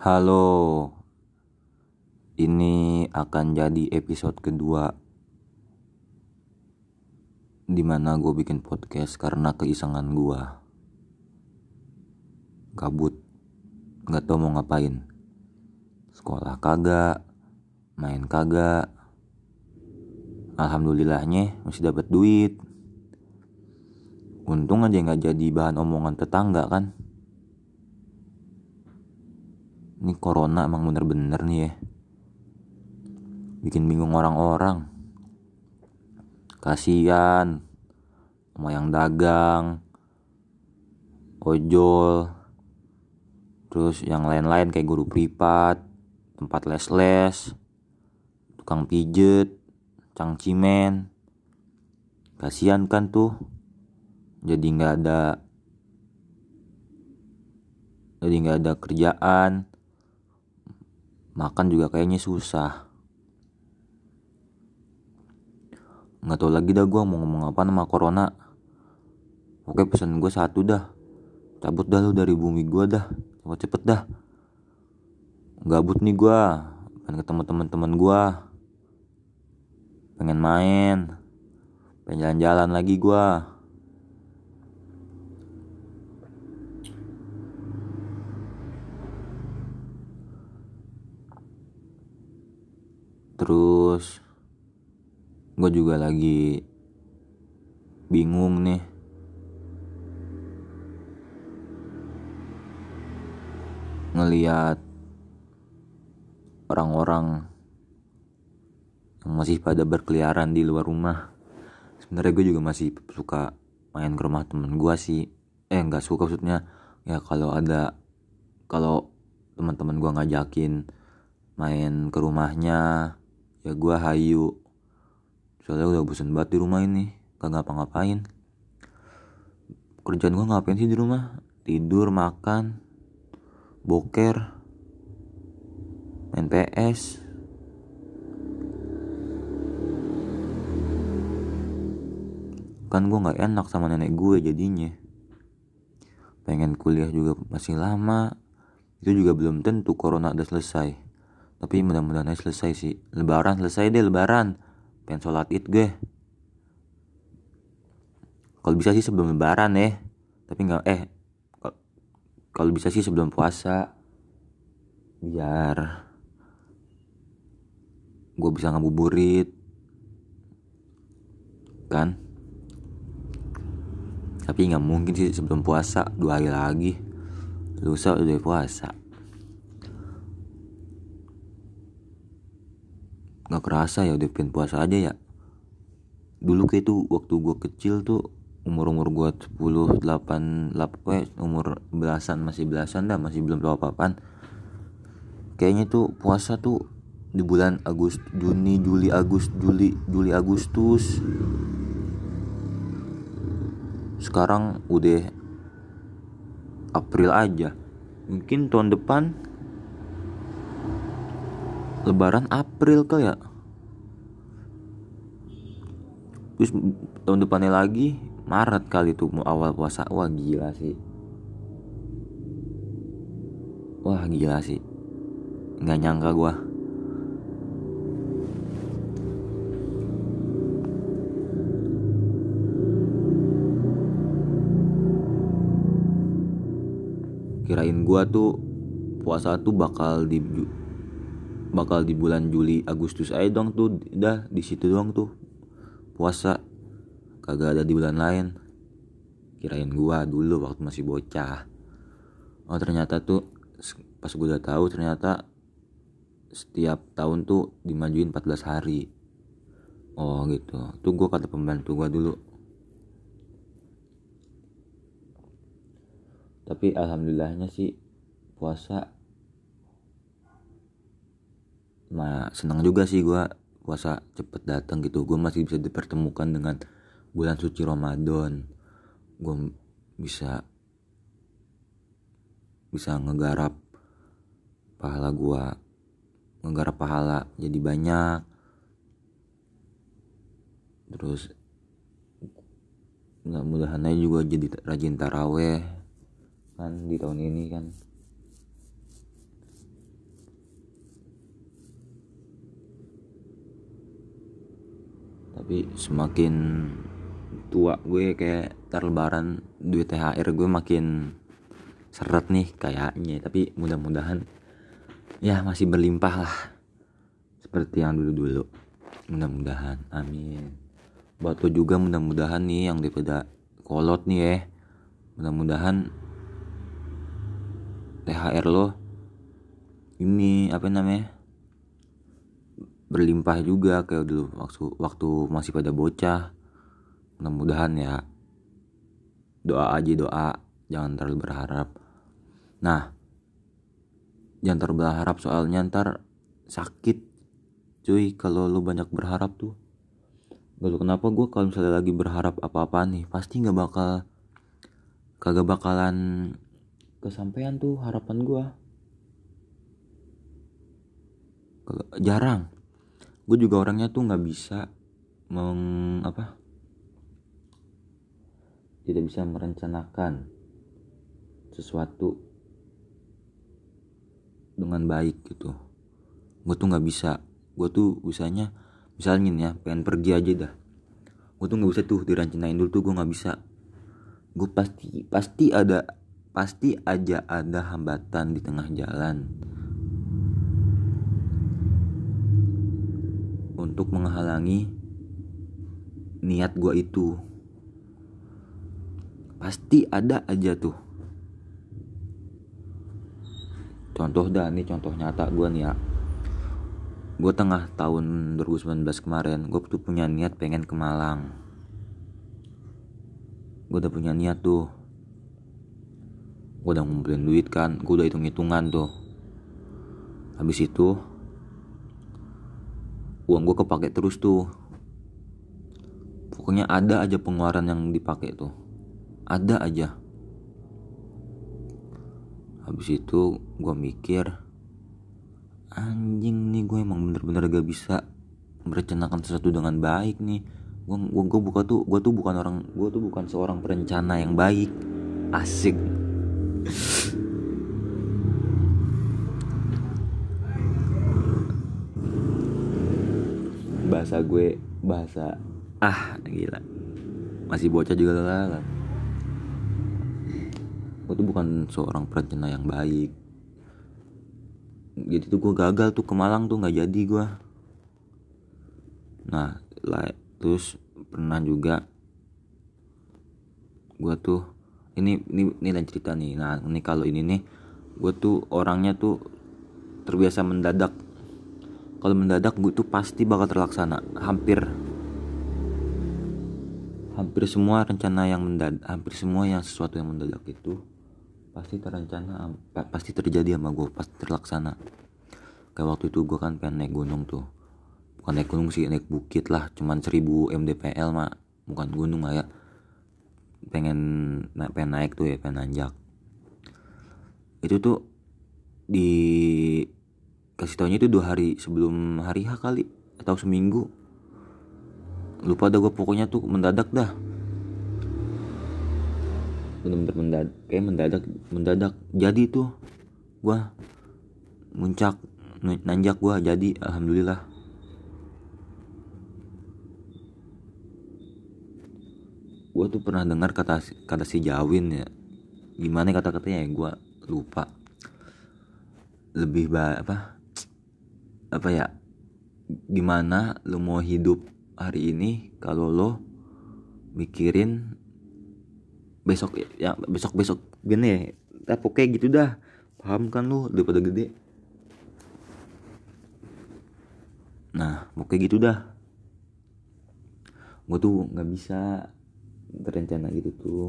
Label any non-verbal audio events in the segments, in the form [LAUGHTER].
Halo, ini akan jadi episode kedua Di mana gue bikin podcast karena keisangan gue Gabut, gak tau mau ngapain. Sekolah kagak, main kagak. Alhamdulillahnya masih dapat duit. Untung aja gak jadi bahan omongan tetangga kan ini corona emang bener-bener nih ya. Bikin bingung orang-orang. Kasihan. Sama yang dagang. Ojol. Terus yang lain-lain kayak guru privat tempat les-les tukang pijet cangcimen kasihan kan tuh. Jadi nggak ada jadi nggak ada kerjaan makan juga kayaknya susah. Nggak tahu lagi dah gue mau ngomong apa nama corona. Oke pesan gue satu dah. Cabut dah lu dari bumi gue dah. Cepet cepet dah. Gabut nih gue pengen ketemu teman-teman gue pengen main. Pengen jalan-jalan lagi gue terus gue juga lagi bingung nih. Ngeliat orang-orang yang masih pada berkeliaran di luar rumah. Sebenarnya gue juga masih suka main ke rumah temen gue sih. Eh nggak suka maksudnya. Ya kalau ada kalau teman-teman gue ngajakin main ke rumahnya ya gue hayu. Soalnya udah bosan banget di rumah ini. Gak ngapa-ngapain. Kerjaan gue ngapain sih di rumah? Tidur makan boker main PS kan gue nggak enak sama nenek gue jadinya. Pengen kuliah juga masih lama. Itu juga belum tentu corona udah selesai tapi mudah-mudahan selesai sih. Lebaran selesai deh lebaran. Pengen sholat id gue kalau bisa sih sebelum lebaran ya. Tapi nggak eh kalau bisa sih sebelum puasa. Biar gue bisa ngabuburit. Kan? Tapi nggak mungkin sih sebelum puasa. Dua hari lagi. Lusa udah puasa nggak kerasa ya udah pengen puasa aja ya. Dulu kayak tuh waktu gue kecil tuh umur umur gue 10 8 8 eh, umur belasan masih belasan dah masih belum tahu apa-apaan. Kayaknya tuh puasa tuh di bulan Agustus Juni Juli Agustus Juli Juli Agustus. Sekarang udah April aja. Mungkin tahun depan Lebaran April kali ya? Terus tahun depannya lagi Maret kali tuh mau awal puasa. Wah gila sih. Wah gila sih. Nggak nyangka gua. Kirain gua tuh puasa tuh bakal di bakal di bulan Juli Agustus aja dong tuh udah di situ doang tuh. Puasa. Kagak ada di bulan lain. Kirain gua dulu waktu masih bocah. Oh ternyata tuh pas gua udah tahu ternyata setiap tahun tuh dimajuin 14 hari. Oh gitu. Tuh gua kata pembantu gua dulu. Tapi alhamdulillahnya sih puasa nah senang juga sih gue puasa cepet datang gitu. Gue masih bisa dipertemukan dengan bulan suci Ramadan. Gue bisa bisa ngegarap pahala gue ngegarap pahala jadi banyak. Terus mudah-mudahan aja juga jadi rajin taraweh kan di tahun ini kan tapi semakin tua gue kayak terlebaran duit THR gue makin seret nih kayaknya. Tapi mudah-mudahan ya masih berlimpah lah. Seperti yang dulu-dulu. Mudah-mudahan. Amin. Buat lo juga mudah-mudahan nih yang daripada kolot nih ya mudah-mudahan THR lo ini apa namanya berlimpah juga kayak dulu waktu waktu masih pada bocah. Mudah-mudahan ya doa aja doa. Jangan terlalu berharap. Nah jangan terlalu berharap soalnya ntar sakit. Cuy kalau lu banyak berharap tuh. Gak kenapa gue kalau misalnya lagi berharap apa-apa nih pasti nggak bakal kagak bakalan kesampaian tuh harapan gue jarang gue juga orangnya tuh nggak bisa meng apa tidak bisa merencanakan sesuatu dengan baik gitu. Gue tuh nggak bisa. Gue tuh bisanya misalnya ya pengen pergi aja dah. Gue tuh nggak bisa tuh direncanain dulu tuh gue nggak bisa. Gue pasti pasti ada pasti aja ada hambatan di tengah jalan untuk menghalangi niat gue itu. Pasti ada aja tuh. Contoh dah nih contoh nyata gue nih ya. Gue tengah tahun 2019 kemarin gue tuh punya niat pengen ke Malang. Gue udah punya niat tuh. Gue udah ngumpulin duit kan gue udah hitung hitungan tuh. Habis itu uang gue kepake terus tuh. Pokoknya ada aja pengeluaran yang dipakai tuh. Ada aja. Habis itu gue mikir anjing nih gue emang bener-bener gak bisa merencanakan sesuatu dengan baik nih. Gue gue, gue buka tuh gue tuh bukan orang gue tuh bukan seorang perencana yang baik. Asik bahasa gue bahasa ah gila. Masih bocah juga lah gue tuh bukan seorang perencana yang baik. Jadi tuh gue gagal tuh ke Malang tuh nggak jadi gue nah lah terus pernah juga gue tuh ini ini ini lain cerita nih. Nah ini kalau ini nih gue tuh orangnya tuh terbiasa mendadak kalau mendadak gue tuh pasti bakal terlaksana. Hampir. Hampir semua rencana yang mendadak hampir semua yang sesuatu yang mendadak itu pasti terencana pasti terjadi sama gue pasti terlaksana. Kayak waktu itu gue kan pengen naik gunung tuh. Bukan naik gunung sih naik bukit lah cuman 1000 mdpl mah bukan gunung lah ya. Pengen naik pengen naik tuh ya pengen nanjak. Itu tuh di kasih tahunya itu dua hari sebelum hari H kali atau seminggu. Lupa dah gue pokoknya tuh mendadak dah. Bener-bener mendadak kayak mendadak mendadak. Jadi tuh gua muncak nanjak gua jadi alhamdulillah. Gua tuh pernah dengar kata kata si Jawin ya. Gimana kata-katanya ya gua lupa. Lebih ba apa apa ya gimana lo mau hidup hari ini kalau lo mikirin besok ya besok besok gini ya kayak gitu dah. Paham kan lu? Daripada gede. Nah kayak gitu dah. Gue tuh nggak bisa berencana gitu tuh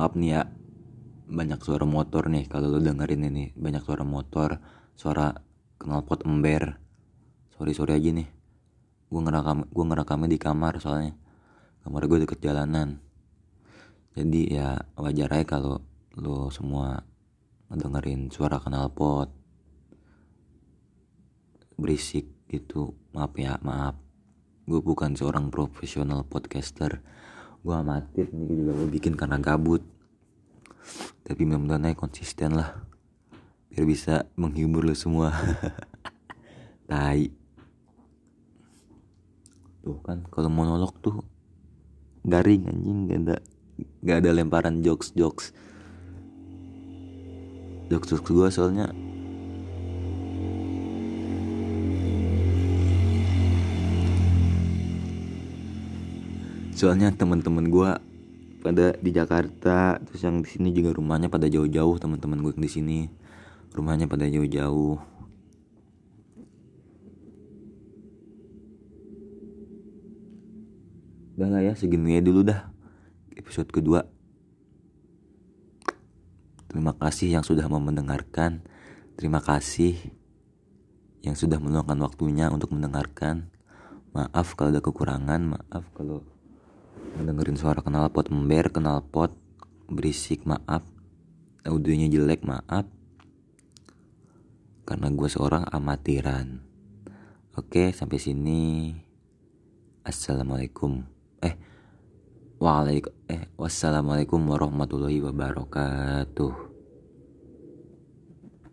maaf nih ya. Banyak suara motor nih kalau lo dengerin ini. Banyak suara motor, suara knalpot ember. Sorry sorry aja nih. Gue ngerekam gue ngerekamnya di kamar soalnya. Kamar gue deket jalanan. Jadi ya wajar aja kalau lo semua ngedengerin suara knalpot berisik gitu. Maaf ya, maaf. gue bukan seorang profesional podcaster gue amatir ini juga gue bikin karena gabut. Tapi mudah-mudahan konsisten lah biar bisa menghibur lo semua. [LAUGHS] Tai. Tuh kan kalau monolog tuh garing anjing. Gak ada gak ada lemparan jokes jokes jokes jokes gue soalnya soalnya teman-teman gue pada di Jakarta terus yang di sini juga rumahnya pada jauh-jauh teman-teman gue di sini. Rumahnya pada jauh-jauh. Udah lah ya segini ya dulu dah episode kedua. Terima kasih yang sudah mau mendengarkan. Terima kasih yang sudah meluangkan waktunya untuk mendengarkan. Maaf kalau ada kekurangan maaf kalau mendengarin suara knalpot member knalpot berisik maaf audionya jelek maaf karena gue seorang amatiran. Oke, sampai sini. Assalamualaikum. Eh, waalaikum. Eh, wassalamualaikum warahmatullahi wabarakatuh.